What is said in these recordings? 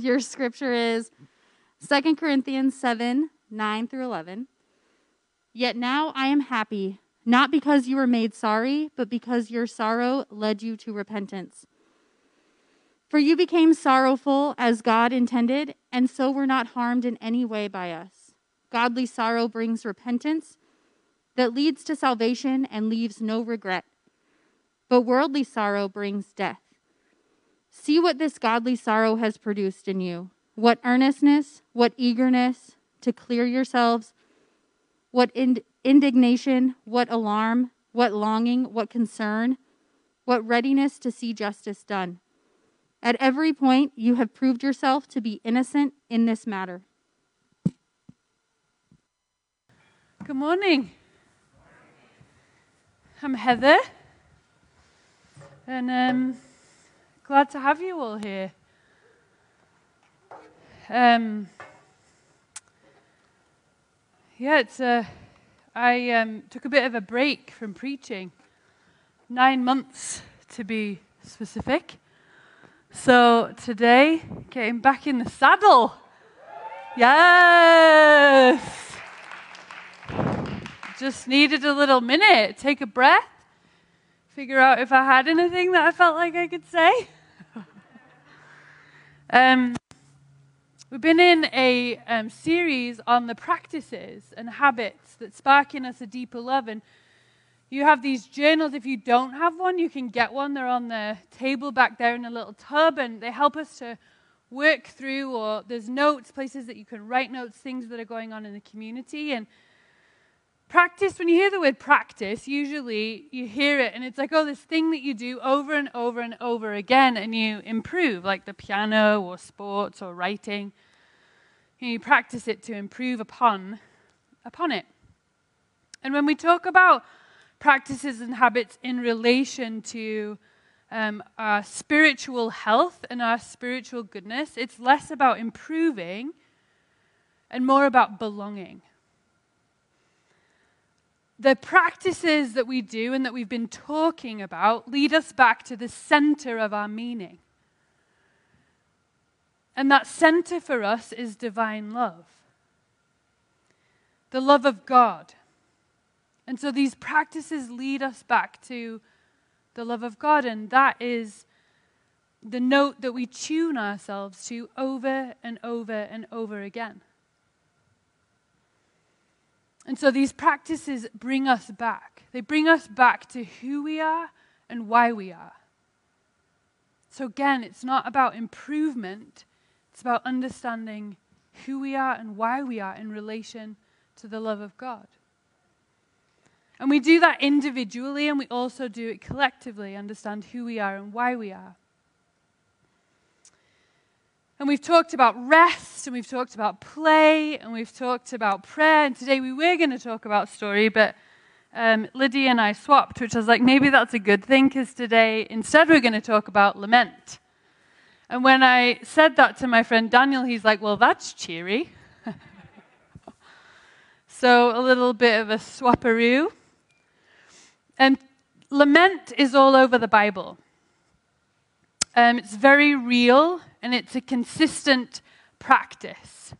Your scripture is 2 Corinthians 7 9 through 11. Yet now I am happy, not because you were made sorry, but because your sorrow led you to repentance. For you became sorrowful as God intended, and so were not harmed in any way by us. Godly sorrow brings repentance that leads to salvation and leaves no regret. But worldly sorrow brings death. See what this godly sorrow has produced in you what earnestness, what eagerness to clear yourselves, what ind- indignation, what alarm, what longing, what concern, what readiness to see justice done. At every point, you have proved yourself to be innocent in this matter. Good morning. I'm Heather, and um, glad to have you all here. Um, yeah, it's a. I um, took a bit of a break from preaching, nine months to be specific. So today, getting back in the saddle. Yes. Just needed a little minute, take a breath, figure out if I had anything that I felt like I could say. Um, we've been in a um, series on the practices and habits that spark in us a deeper love. And you have these journals. If you don't have one, you can get one. They're on the table back there in a little tub, and they help us to work through, or there's notes, places that you can write notes, things that are going on in the community. And Practice, when you hear the word practice, usually you hear it and it's like, oh, this thing that you do over and over and over again and you improve, like the piano or sports or writing. And you practice it to improve upon, upon it. And when we talk about practices and habits in relation to um, our spiritual health and our spiritual goodness, it's less about improving and more about belonging the practices that we do and that we've been talking about lead us back to the center of our meaning. And that center for us is divine love, the love of God. And so these practices lead us back to the love of God, and that is the note that we tune ourselves to over and over and over again. And so these practices bring us back. They bring us back to who we are and why we are. So again, it's not about improvement, it's about understanding who we are and why we are in relation to the love of God. And we do that individually and we also do it collectively, understand who we are and why we are. And we've talked about rest, and we've talked about play, and we've talked about prayer. And today we were going to talk about story, but um, Lydia and I swapped, which I was like, maybe that's a good thing, because today instead we're going to talk about lament. And when I said that to my friend Daniel, he's like, well, that's cheery. so a little bit of a swapperoo. And lament is all over the Bible. Um, it's very real and it's a consistent practice.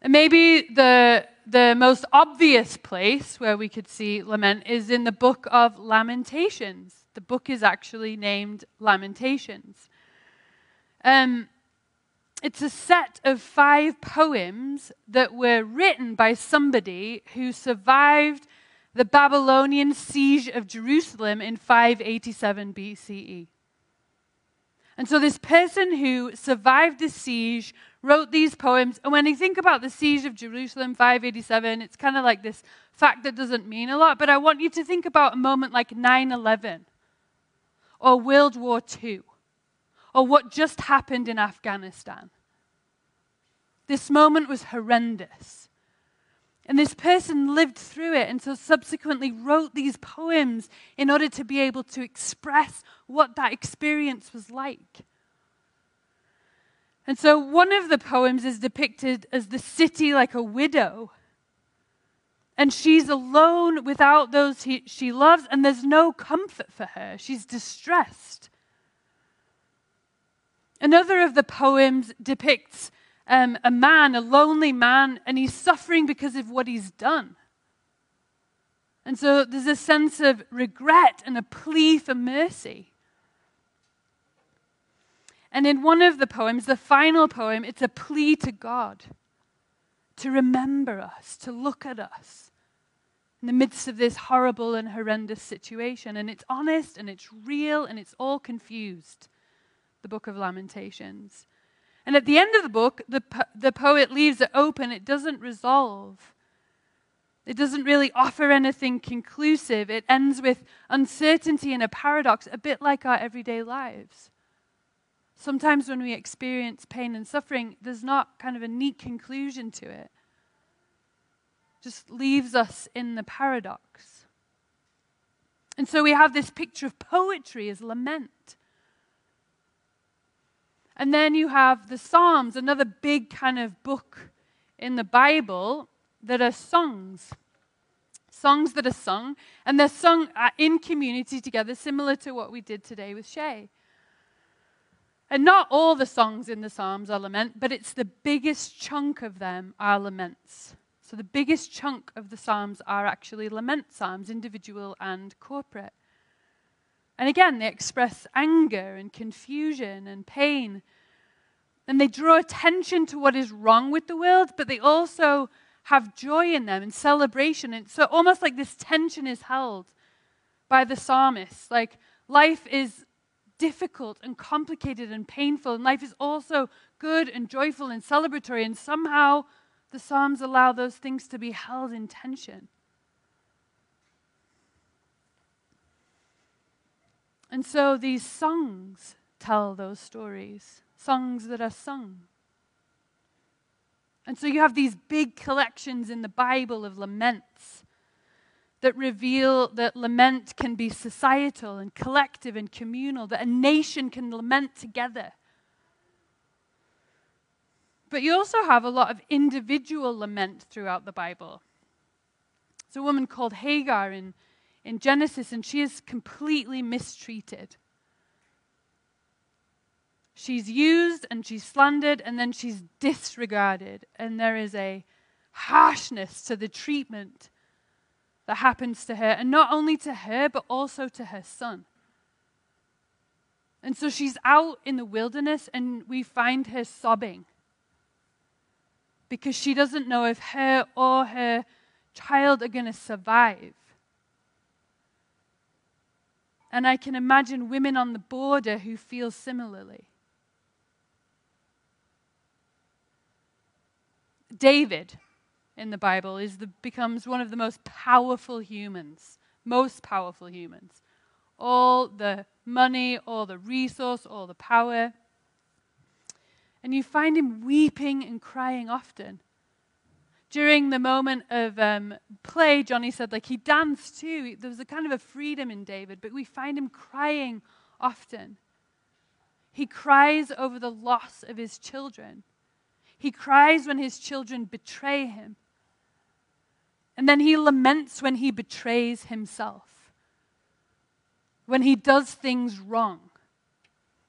And maybe the, the most obvious place where we could see lament is in the book of Lamentations. The book is actually named Lamentations. Um, it's a set of five poems that were written by somebody who survived the Babylonian siege of Jerusalem in 587 BCE. And so, this person who survived the siege wrote these poems. And when you think about the siege of Jerusalem, 587, it's kind of like this fact that doesn't mean a lot. But I want you to think about a moment like 9 11 or World War II or what just happened in Afghanistan. This moment was horrendous. And this person lived through it and so subsequently wrote these poems in order to be able to express what that experience was like. And so one of the poems is depicted as the city like a widow. And she's alone without those he, she loves, and there's no comfort for her. She's distressed. Another of the poems depicts um, a man, a lonely man, and he's suffering because of what he's done. And so there's a sense of regret and a plea for mercy. And in one of the poems, the final poem, it's a plea to God to remember us, to look at us in the midst of this horrible and horrendous situation. And it's honest and it's real and it's all confused, the book of Lamentations. And at the end of the book, the, po- the poet leaves it open, it doesn't resolve. It doesn't really offer anything conclusive. It ends with uncertainty and a paradox, a bit like our everyday lives. Sometimes when we experience pain and suffering, there's not kind of a neat conclusion to it. Just leaves us in the paradox. And so we have this picture of poetry as lament. And then you have the Psalms, another big kind of book in the Bible that are songs. Songs that are sung, and they're sung uh, in community together, similar to what we did today with Shay. And not all the songs in the Psalms are lament, but it's the biggest chunk of them are laments. So the biggest chunk of the Psalms are actually lament Psalms, individual and corporate. And again, they express anger and confusion and pain. And they draw attention to what is wrong with the world, but they also have joy in them and celebration. And so almost like this tension is held by the psalmist. Like life is difficult and complicated and painful, and life is also good and joyful and celebratory, and somehow the Psalms allow those things to be held in tension. And so these songs tell those stories, songs that are sung. And so you have these big collections in the Bible of laments that reveal that lament can be societal and collective and communal, that a nation can lament together. But you also have a lot of individual lament throughout the Bible. It's a woman called Hagar in, in Genesis, and she is completely mistreated. She's used and she's slandered, and then she's disregarded. And there is a harshness to the treatment that happens to her, and not only to her, but also to her son. And so she's out in the wilderness, and we find her sobbing because she doesn't know if her or her child are going to survive. And I can imagine women on the border who feel similarly. David in the Bible is the, becomes one of the most powerful humans, most powerful humans. All the money, all the resource, all the power. And you find him weeping and crying often. During the moment of um, play, Johnny said, like, he danced too. There was a kind of a freedom in David, but we find him crying often. He cries over the loss of his children. He cries when his children betray him. And then he laments when he betrays himself, when he does things wrong,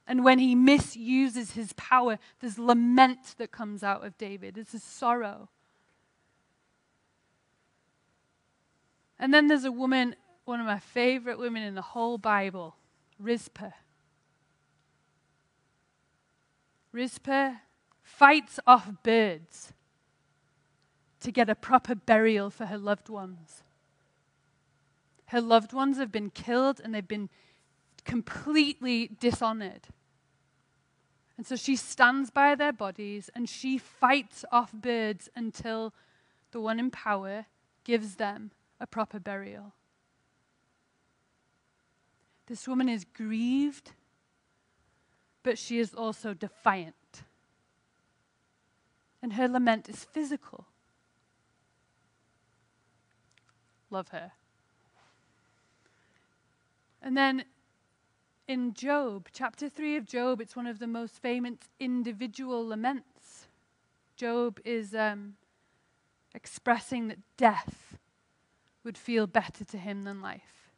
and when he misuses his power. There's lament that comes out of David, it's a sorrow. And then there's a woman, one of my favorite women in the whole Bible, Rizpah. Rizpah fights off birds to get a proper burial for her loved ones. Her loved ones have been killed and they've been completely dishonored. And so she stands by their bodies and she fights off birds until the one in power gives them a proper burial. This woman is grieved, but she is also defiant and her lament is physical. Love her. And then in Job, chapter 3 of Job, it's one of the most famous individual laments. Job is um, expressing that death would feel better to him than life.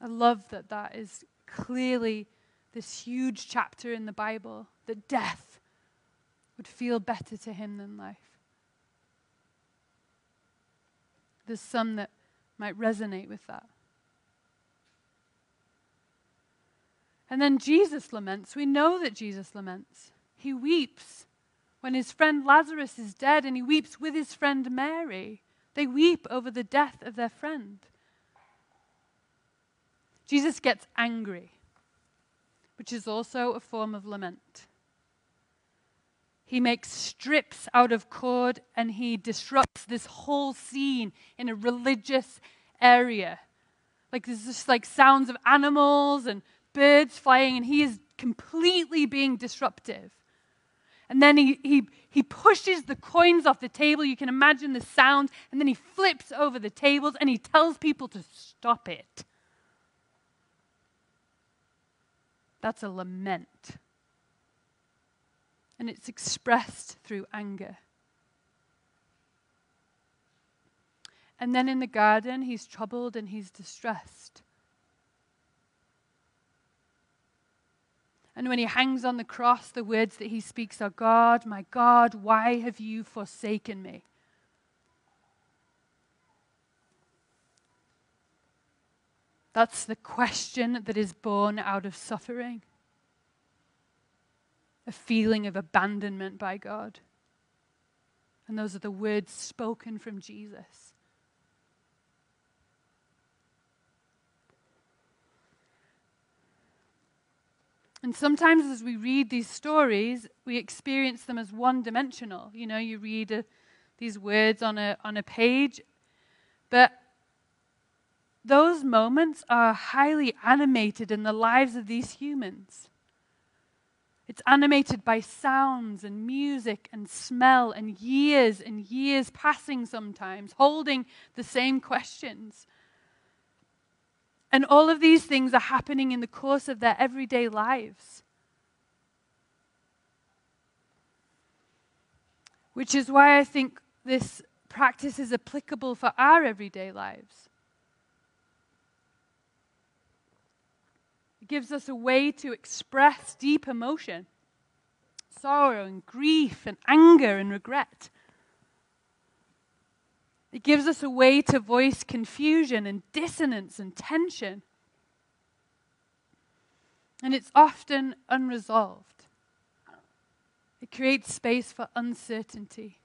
I love that that is clearly this huge chapter in the Bible that death would feel better to him than life. There's some that might resonate with that. And then Jesus laments. We know that Jesus laments. He weeps when his friend Lazarus is dead, and he weeps with his friend Mary. They weep over the death of their friend. Jesus gets angry, which is also a form of lament. He makes strips out of cord and he disrupts this whole scene in a religious area. Like there's just like sounds of animals and birds flying, and he is completely being disruptive. And then he, he, he pushes the coins off the table. You can imagine the sound. And then he flips over the tables and he tells people to stop it. That's a lament. And it's expressed through anger. And then in the garden, he's troubled and he's distressed. And when he hangs on the cross, the words that he speaks are God, my God, why have you forsaken me? That's the question that is born out of suffering a feeling of abandonment by God. And those are the words spoken from Jesus. And sometimes as we read these stories, we experience them as one dimensional. You know, you read uh, these words on a, on a page, but those moments are highly animated in the lives of these humans. It's animated by sounds and music and smell and years and years passing sometimes, holding the same questions. And all of these things are happening in the course of their everyday lives. Which is why I think this practice is applicable for our everyday lives. It gives us a way to express deep emotion, sorrow and grief and anger and regret. It gives us a way to voice confusion and dissonance and tension. And it's often unresolved. It creates space for uncertainty,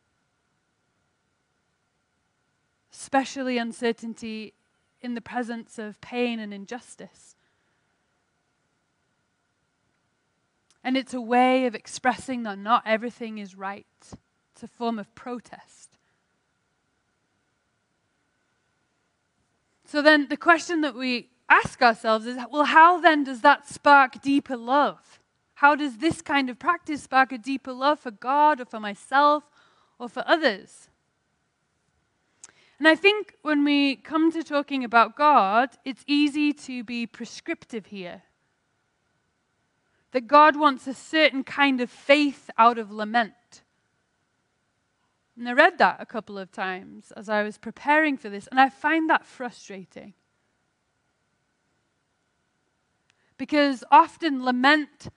especially uncertainty in the presence of pain and injustice. And it's a way of expressing that not everything is right. It's a form of protest. So then the question that we ask ourselves is well, how then does that spark deeper love? How does this kind of practice spark a deeper love for God or for myself or for others? And I think when we come to talking about God, it's easy to be prescriptive here. That God wants a certain kind of faith out of lament. And I read that a couple of times as I was preparing for this, and I find that frustrating. Because often lament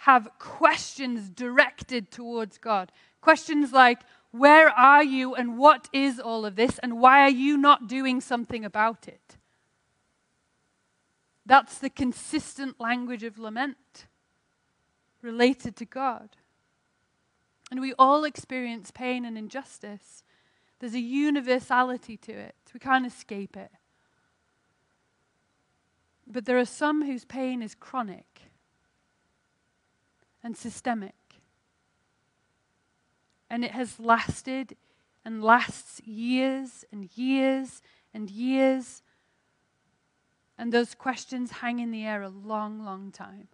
have questions directed towards God. Questions like, Where are you and what is all of this, and why are you not doing something about it? That's the consistent language of lament related to God. And we all experience pain and injustice. There's a universality to it. We can't escape it. But there are some whose pain is chronic and systemic. And it has lasted and lasts years and years and years. And those questions hang in the air a long, long time.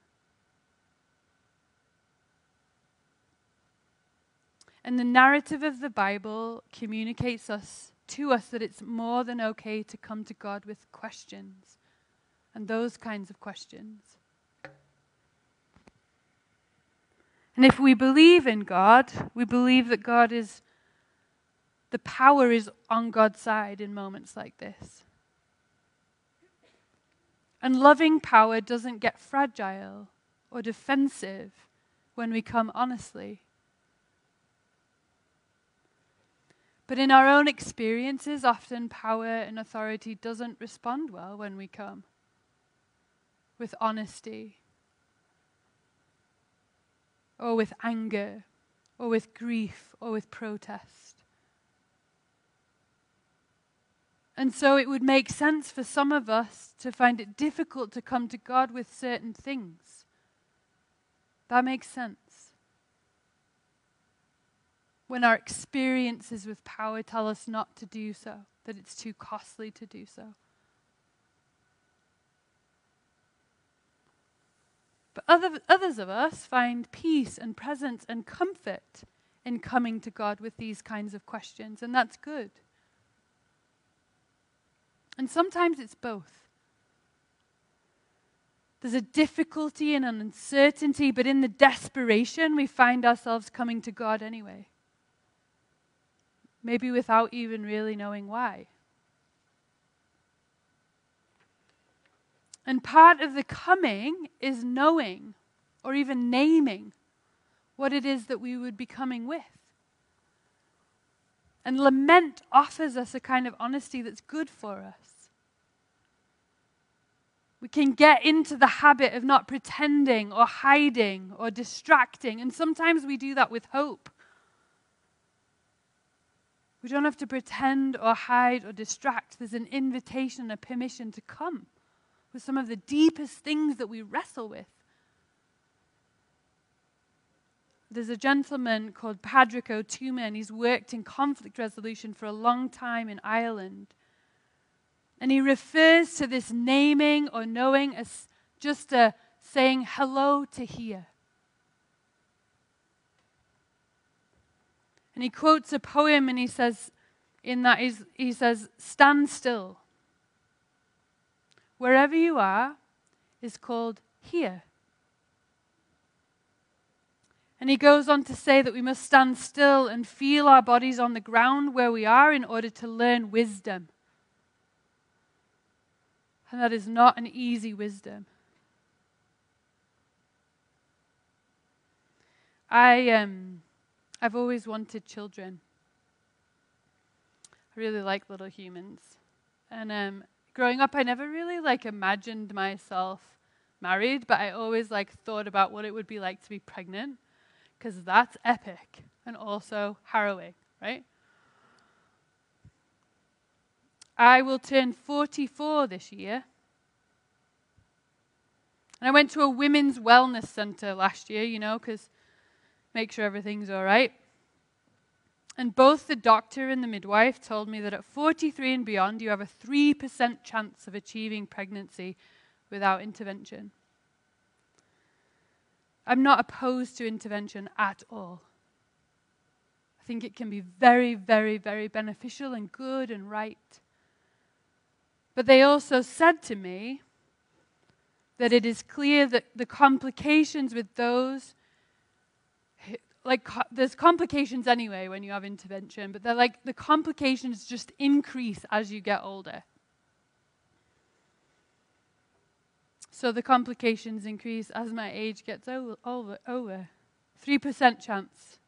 And the narrative of the Bible communicates us to us that it's more than okay to come to God with questions and those kinds of questions. And if we believe in God, we believe that God is, the power is on God's side in moments like this. And loving power doesn't get fragile or defensive when we come honestly. But in our own experiences, often power and authority doesn't respond well when we come with honesty, or with anger, or with grief, or with protest. And so it would make sense for some of us to find it difficult to come to God with certain things. That makes sense. When our experiences with power tell us not to do so, that it's too costly to do so. But other, others of us find peace and presence and comfort in coming to God with these kinds of questions, and that's good. And sometimes it's both. There's a difficulty and an uncertainty, but in the desperation, we find ourselves coming to God anyway. Maybe without even really knowing why. And part of the coming is knowing or even naming what it is that we would be coming with. And lament offers us a kind of honesty that's good for us. We can get into the habit of not pretending or hiding or distracting. And sometimes we do that with hope. We don't have to pretend or hide or distract. There's an invitation, a permission to come with some of the deepest things that we wrestle with. There's a gentleman called Padraig Ó Tuama, and he's worked in conflict resolution for a long time in Ireland. And he refers to this naming or knowing as just a saying hello to here. And he quotes a poem and he says, in that, he says, Stand still wherever you are, is called here. And he goes on to say that we must stand still and feel our bodies on the ground where we are in order to learn wisdom. And that is not an easy wisdom. I, um, I've always wanted children. I really like little humans. And um, growing up, I never really like imagined myself married, but I always like thought about what it would be like to be pregnant because that's epic and also harrowing, right? I will turn 44 this year. And I went to a women's wellness center last year, you know, because make sure everything's all right. And both the doctor and the midwife told me that at 43 and beyond, you have a 3% chance of achieving pregnancy without intervention. I'm not opposed to intervention at all. I think it can be very, very, very beneficial and good and right. But they also said to me that it is clear that the complications with those like there's complications anyway when you have intervention, but they're like the complications just increase as you get older. So the complications increase as my age gets over. over, over. 3% chance.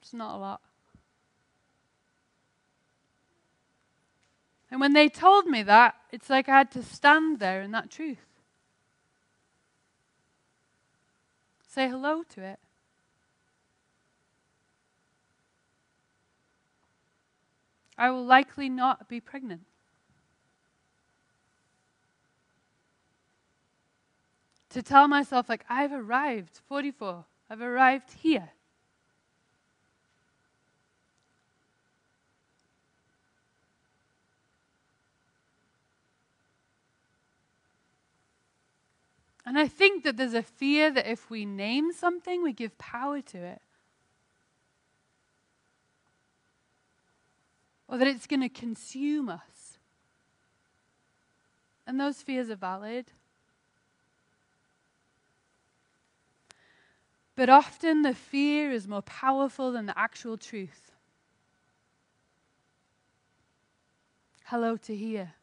It's not a lot. And when they told me that, it's like I had to stand there in that truth. Say hello to it. I will likely not be pregnant. To tell myself, like, I've arrived, 44, I've arrived here. And I think that there's a fear that if we name something, we give power to it. Or that it's going to consume us. And those fears are valid. But often the fear is more powerful than the actual truth. Hello to here.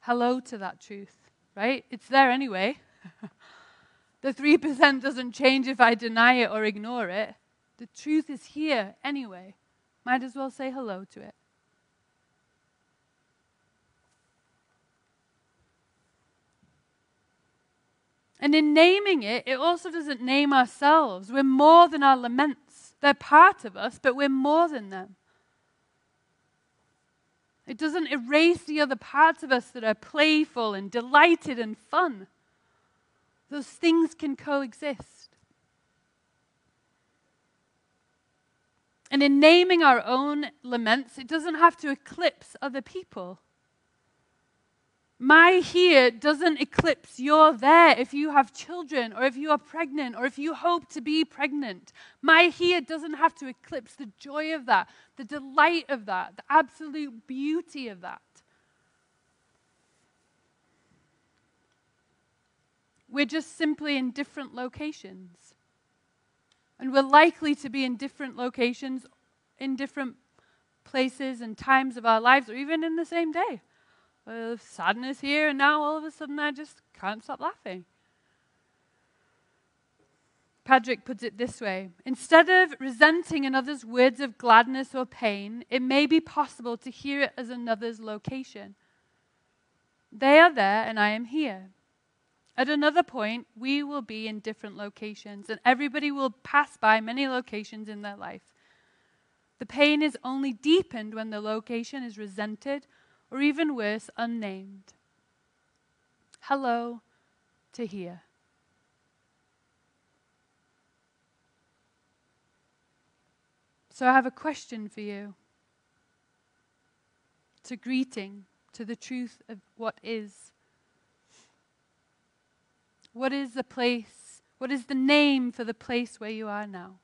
hello to that truth, right? It's there anyway. the 3% doesn't change if I deny it or ignore it. The truth is here anyway. Might as well say hello to it. And in naming it, it also doesn't name ourselves. We're more than our laments. They're part of us, but we're more than them. It doesn't erase the other parts of us that are playful and delighted and fun. Those things can coexist. And in naming our own laments, it doesn't have to eclipse other people. My here doesn't eclipse your there if you have children or if you are pregnant or if you hope to be pregnant. My here doesn't have to eclipse the joy of that, the delight of that, the absolute beauty of that. We're just simply in different locations. And we're likely to be in different locations, in different places and times of our lives, or even in the same day uh, sadness here, and now all of a sudden I just can't stop laughing. Patrick puts it this way Instead of resenting another's words of gladness or pain, it may be possible to hear it as another's location. They are there, and I am here. At another point, we will be in different locations, and everybody will pass by many locations in their life. The pain is only deepened when the location is resented or even worse, unnamed. Hello to here. So I have a question for you. It's a greeting to the truth of what is. What is the place? What is the name for the place where you are now?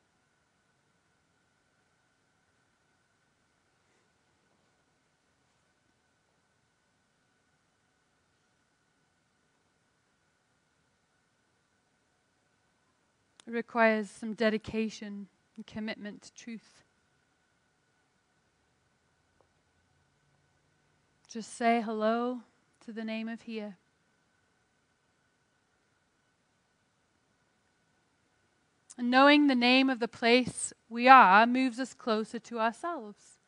It requires some dedication and commitment to truth. Just say hello to the name of here. And knowing the name of the place we are moves us closer to ourselves.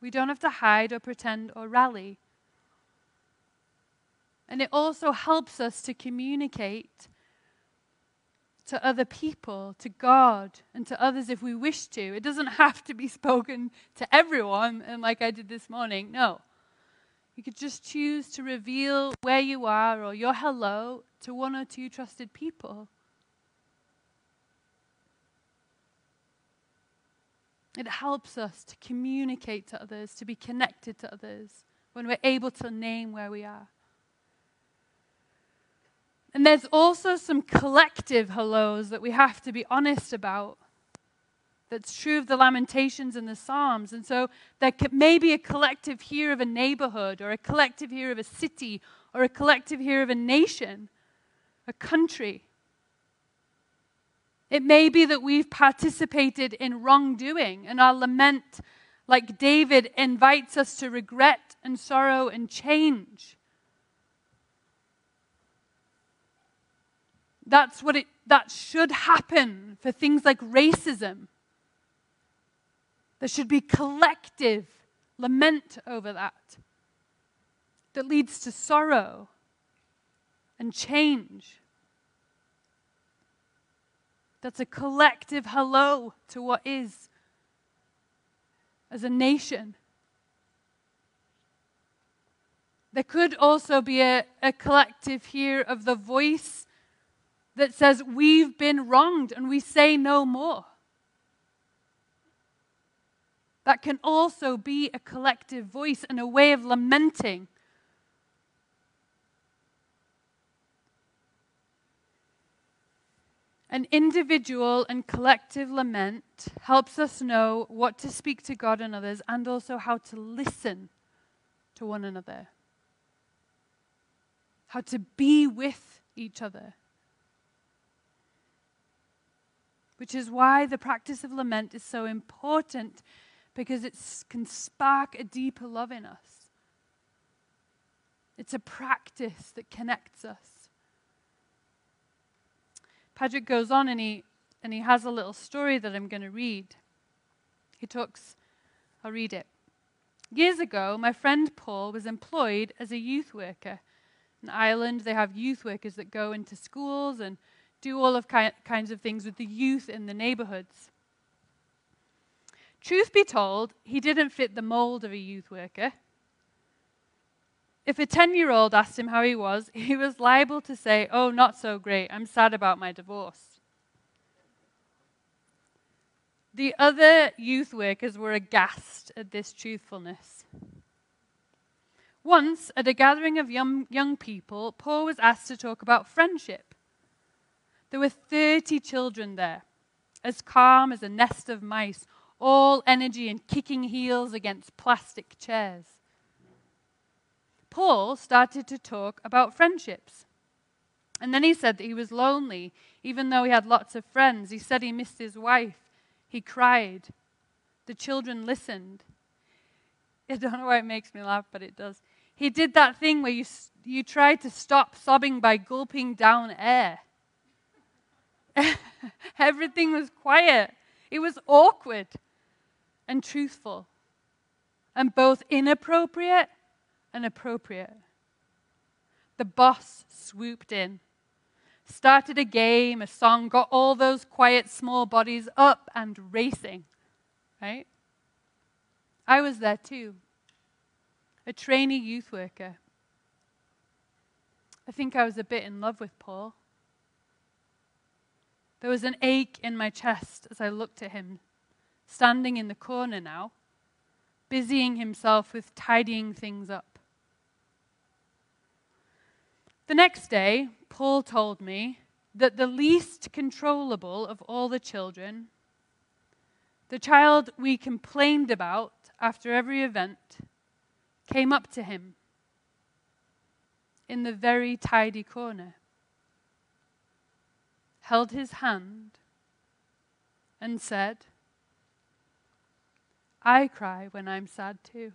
We don't have to hide or pretend or rally. And it also helps us to communicate to other people, to God, and to others if we wish to. It doesn't have to be spoken to everyone, and like I did this morning. No. You could just choose to reveal where you are or your hello to one or two trusted people. It helps us to communicate to others, to be connected to others when we're able to name where we are. And there's also some collective hellos that we have to be honest about. That's true of the Lamentations and the Psalms. And so there may be a collective here of a neighborhood, or a collective here of a city, or a collective here of a nation, a country. It may be that we've participated in wrongdoing, and our lament, like David, invites us to regret and sorrow and change. That's what it that should happen for things like racism. There should be collective lament over that that leads to sorrow and change. That's a collective hello to what is as a nation. There could also be a, a collective here of the voice that says, We've been wronged and we say no more. That can also be a collective voice and a way of lamenting. An individual and collective lament helps us know what to speak to God and others and also how to listen to one another, how to be with each other. which is why the practice of lament is so important because it can spark a deeper love in us. It's a practice that connects us. Patrick goes on and he, and he has a little story that I'm going to read. He talks, I'll read it. Years ago, my friend Paul was employed as a youth worker. In Ireland, they have youth workers that go into schools and do all of ki- kinds of things with the youth in the neighborhoods. Truth be told, he didn't fit the mold of a youth worker. If a 10 year old asked him how he was, he was liable to say, Oh, not so great. I'm sad about my divorce. The other youth workers were aghast at this truthfulness. Once, at a gathering of young, young people, Paul was asked to talk about friendship. There were 30 children there, as calm as a nest of mice, all energy and kicking heels against plastic chairs. Paul started to talk about friendships. And then he said that he was lonely, even though he had lots of friends. He said he missed his wife. He cried. The children listened. I don't know why it makes me laugh, but it does. He did that thing where you, you try to stop sobbing by gulping down air. Everything was quiet. It was awkward and truthful, and both inappropriate and appropriate. The boss swooped in, started a game, a song, got all those quiet small bodies up and racing, right? I was there too, a trainee youth worker. I think I was a bit in love with Paul. There was an ache in my chest as I looked at him, standing in the corner now, busying himself with tidying things up. The next day, Paul told me that the least controllable of all the children, the child we complained about after every event, came up to him in the very tidy corner, held his hand, and said, I cry when I'm sad too.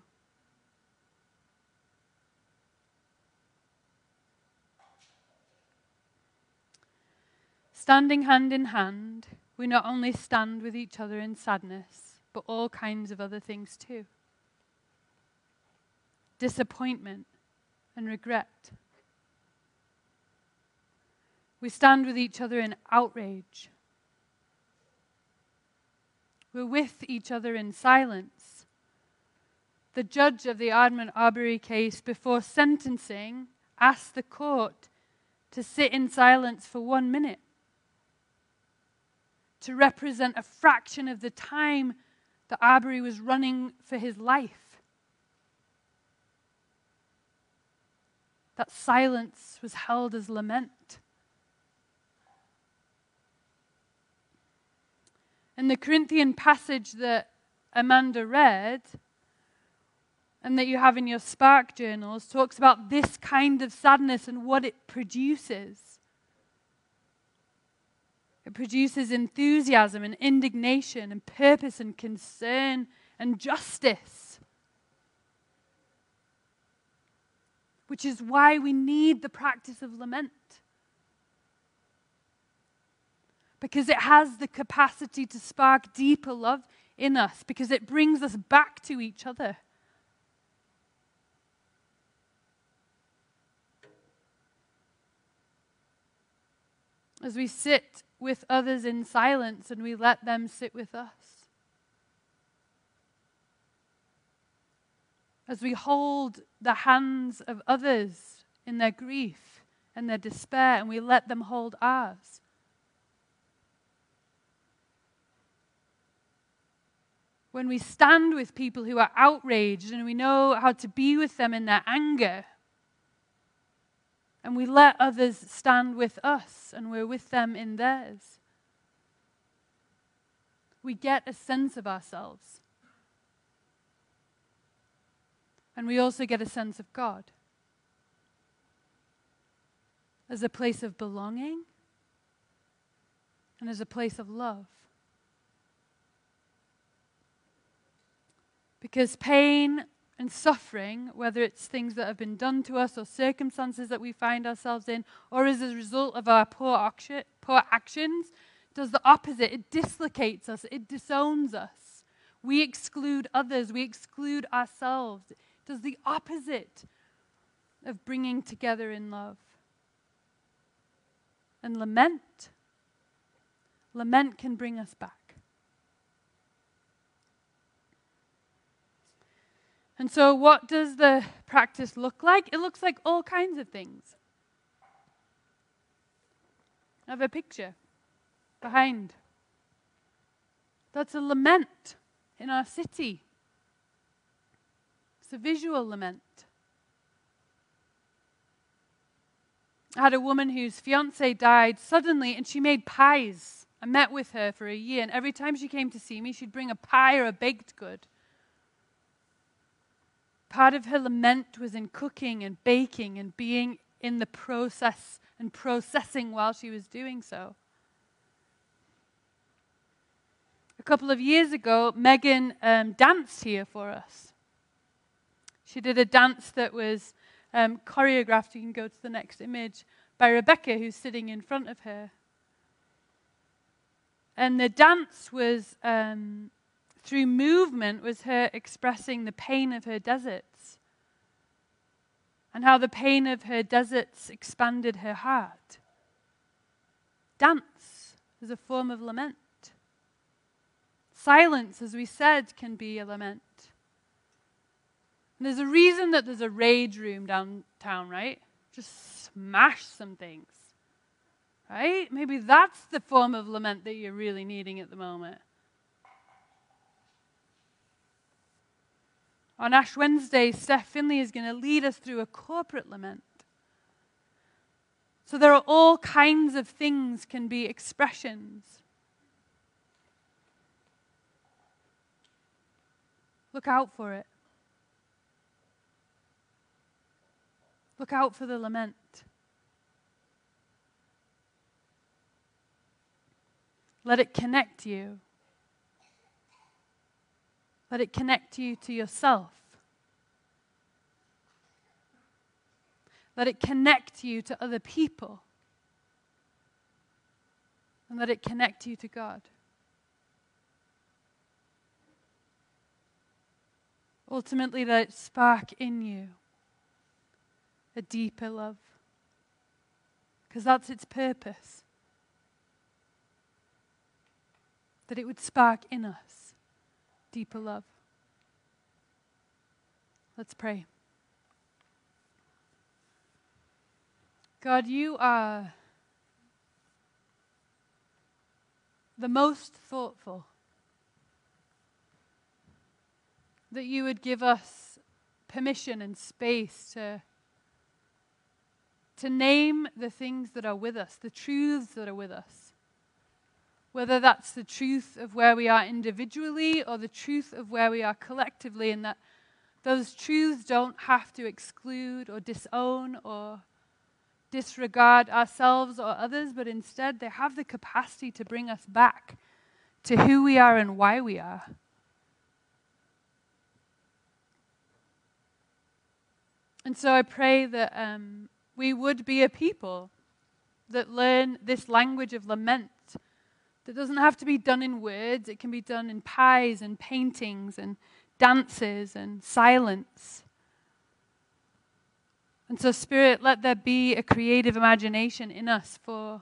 Standing hand in hand, we not only stand with each other in sadness, but all kinds of other things too disappointment and regret. We stand with each other in outrage. We're with each other in silence. The judge of the Ahmaud Arbery case, before sentencing, asked the court to sit in silence for one minute to represent a fraction of the time that Arbery was running for his life. That silence was held as lament. And the Corinthian passage that Amanda read and that you have in your Spark journals talks about this kind of sadness and what it produces. It produces enthusiasm and indignation and purpose and concern and justice. Which is why we need the practice of lament. Because it has the capacity to spark deeper love in us, because it brings us back to each other. As we sit with others in silence and we let them sit with us. As we hold the hands of others in their grief and their despair and we let them hold ours. When we stand with people who are outraged and we know how to be with them in their anger and we let others stand with us and we're with them in theirs. We get a sense of ourselves. And we also get a sense of God as a place of belonging and as a place of love. Because pain and suffering, whether it's things that have been done to us or circumstances that we find ourselves in, or as a result of our poor, action, poor actions, does the opposite. It dislocates us, it disowns us. We exclude others, we exclude ourselves. It does the opposite of bringing together in love. And lament. Lament can bring us back. And so, what does the practice look like? It looks like all kinds of things. I have a picture behind. That's a lament in our city. It's a visual lament. I had a woman whose fiance died suddenly and she made pies. I met with her for a year, and every time she came to see me, she'd bring a pie or a baked good. Part of her lament was in cooking and baking and being in the process and processing while she was doing so. A couple of years ago, Megan um, danced here for us. She did a dance that was um, choreographed. You can go to the next image by Rebecca, who's sitting in front of her. And the dance was um, through movement was her expressing the pain of her deserts and how the pain of her deserts expanded her heart. Dance is a form of lament. Silence, as we said, can be a lament. And there's a reason that there's a rage room downtown, right? Just smash some things, right? Maybe that's the form of lament that you're really needing at the moment. On Ash Wednesday, Steph Finley is going to lead us through a corporate lament. So there are all kinds of things can be expressions. Look out for it. Look out for the lament. Let it connect you. Let it connect you to yourself. Let it connect you to other people. And let it connect you to God. Ultimately, let it spark in you a deeper love. Because that's its purpose. That it would spark in us deeper love. Let's pray. God, you are the most thoughtful. That you would give us permission and space to, to name the things that are with us, the truths that are with us whether that's the truth of where we are individually or the truth of where we are collectively, and that those truths don't have to exclude or disown or disregard ourselves or others, but instead they have the capacity to bring us back to who we are and why we are. And so I pray that um, we would be a people that learn this language of lament that doesn't have to be done in words, it can be done in pies and paintings and dances and silence. And so, Spirit, let there be a creative imagination in us for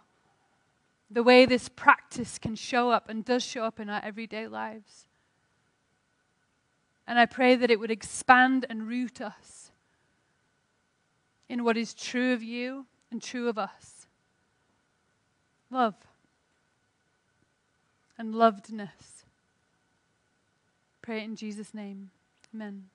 the way this practice can show up and does show up in our everyday lives. And I pray that it would expand and root us in what is true of you and true of us love and lovedness. Pray it in Jesus' name. Amen.